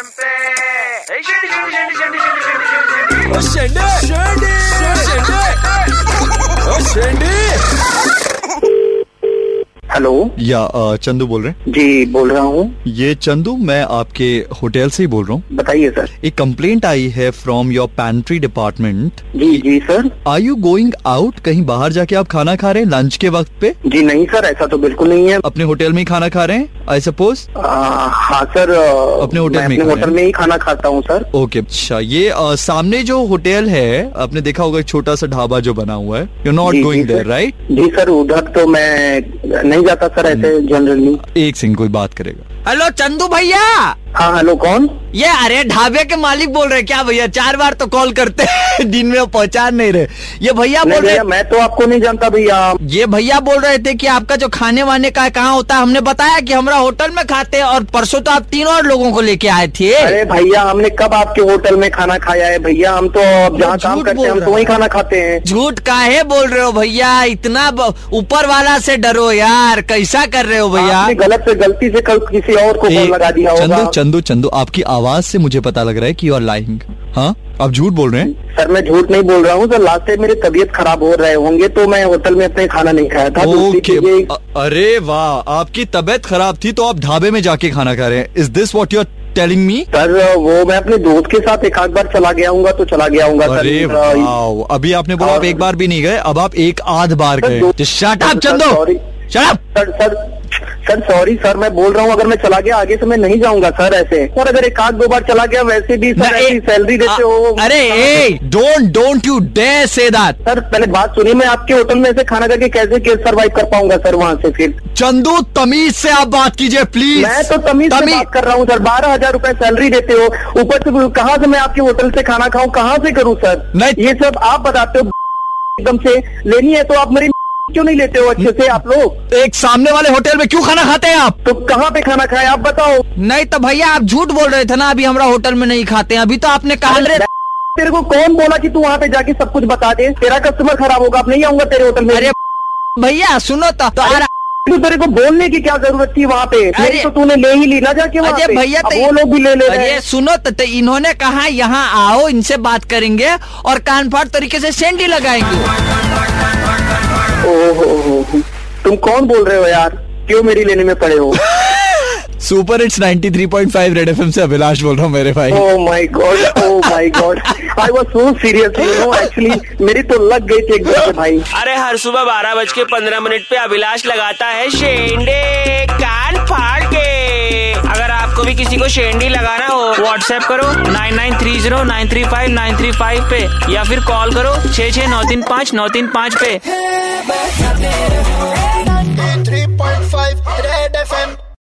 Hello. या चंदू बोल रहे हैं? जी बोल रहा हूँ। ये चंदू मैं आपके होटल से ही बोल रहा हूँ। बताइए सर। एक कंप्लेंट आई है फ्रॉम योर पैंट्री डिपार्टमेंट जी जी sir. Are you going out कहीं बाहर जाके आप खाना खा रहे हैं लंच के वक्त पे? जी नहीं सर ऐसा तो बिल्कुल नहीं है। अपने होटल में ही खाना खा रहे हैं? आई सपोज़ हाँ सर अपने होटल में ही होटल में ही खाना खाता हूँ सर ओके अच्छा ये आ, सामने जो होटल है आपने देखा होगा छोटा सा ढाबा जो बना हुआ है। You not going. There right ji sir उधर तो मैं नहीं जाता सर ऐसे जनरली एक सिंह कोई बात करेगा। हेलो चंदू भैया! हाँ हेलो कौन? ये अरे ढाबे के मालिक बोल रहे क्या भैया चार बार तो कॉल करते हैं दिन में पहुँचा नहीं रहे। ये भैया बोल रहे मैं तो आपको नहीं जानता भैया। ये भैया बोल रहे थे कि आपका जो खाने वाने का कहाँ होता है हमने बताया कि हमारा होटल में खाते हैं और परसों तो आप तीन और लोगों को लेके आए थे। अरे भैया हमने कब आपके होटल में खाना खाया है भैया? हम तो जहाँ काम करते हैं हम तो वही खाना खाते हैं। झूठ काहे बोल रहे हो भैया? इतना ऊपर वाला से डरो यार। कैसा कर रहे हो भैया? गलत से गलती से कल किसी और को लगा दिया होगा। चंदू चंदू आपकी आवाज़ से मुझे पता लग रहा है कि यू आर लाइंग हाँ? आप झूठ बोल रहे हैं? सर मैं झूठ नहीं बोल रहा हूँ सर। लास्ट टाइम मेरी तबीयत खराब हो रहे होंगे तो मैं होटल में अपने खाना नहीं खाया था। ओके चीजें- अरे वाह आपकी तबीयत खराब थी तो आप ढाबे में जाके खाना खा रहे हैं। Is this what you are telling me sir वो मैं अपने दोस्त के साथ एक आध बार चला गया हूँ तो चला गया हूँ अरे वाह। अभी आपने बोला आप एक बार भी नहीं गए अब आप एक आध बार गए। Shut up Chandu! Shut up sir sir sir sorry sir मैं बोल रहा हूँ अगर मैं चला गया आगे से मैं नहीं जाऊँगा सर ऐसे। और अगर एक आध दो बार चला गया वैसे भी सर ऐसी सैलरी देते हो अरे don't don't you dare say that sir पहले बात सुनिए मैं आपके होटल में ऐसे खाना करके कैसे सर्वाइव कर पाऊँगा सर वहाँ से फिर? चंदू तमीज से आप बात कीजिए प्लीज़ मैं तो तमीज से बात कर रहा हूँ सर बारह हज़ार रूपए सैलरी देते हो ऊपर से कहाँ से मैं आपके होटल से खाना खाऊं कहाँ से करूँ सर नहीं। ये सब आप बताते हो एकदम से लेनी है तो आप मेरी क्यों नहीं लेते हो अच्छे से आप लोग? एक सामने वाले होटल में क्यों खाना खाते हैं आप? तो कहाँ पे खाना खाए? आप बताओ। नहीं तो भैया आप झूठ बोल रहे थे ना अभी हमारा होटल में नहीं खाते हैं। अभी तो आपने कहा तेरे को कौन बोला कि तू वहाँ पे जाके सब कुछ बता दे? तेरा कस्टमर खराब होगा अब नहीं आऊँगा तेरे होटल में। अरे भैया सुनो तो। तो तेरे को बोलने की क्या ज़रूरत थी वहाँ पे? अरे- तो तूने ले ही ली ना जाके अरे भैया तो वो लोग भी ले ले अरे सुनो तो, तो इन्होंने कहा यहाँ आओ इनसे बात करेंगे और कान फाड़ तरीके से सेंडी लगाएँगे। हो, हो। तुम कौन बोल रहे हो यार? क्यों मेरी लेने में पड़े हो? सुपर इट्स 93.5 रेड एफएम से अभिलाष बोल रहा हूँ मेरे भाई। ओह my God oh my God I was so serious you know actually मेरी तो लग गई थी एकदम से भाई। अरे हर सुबह बारह बज के पंद्रह मिनट पे अभिलाष लगाता है शेंडे कान फाड़ के। भी किसी को शेंडी लगाना हो व्हाट्सएप करो nine nine three zero nine three five nine three five पे या फिर कॉल करो छः छः नौ तीन पाँच नौ तीन पाँच पे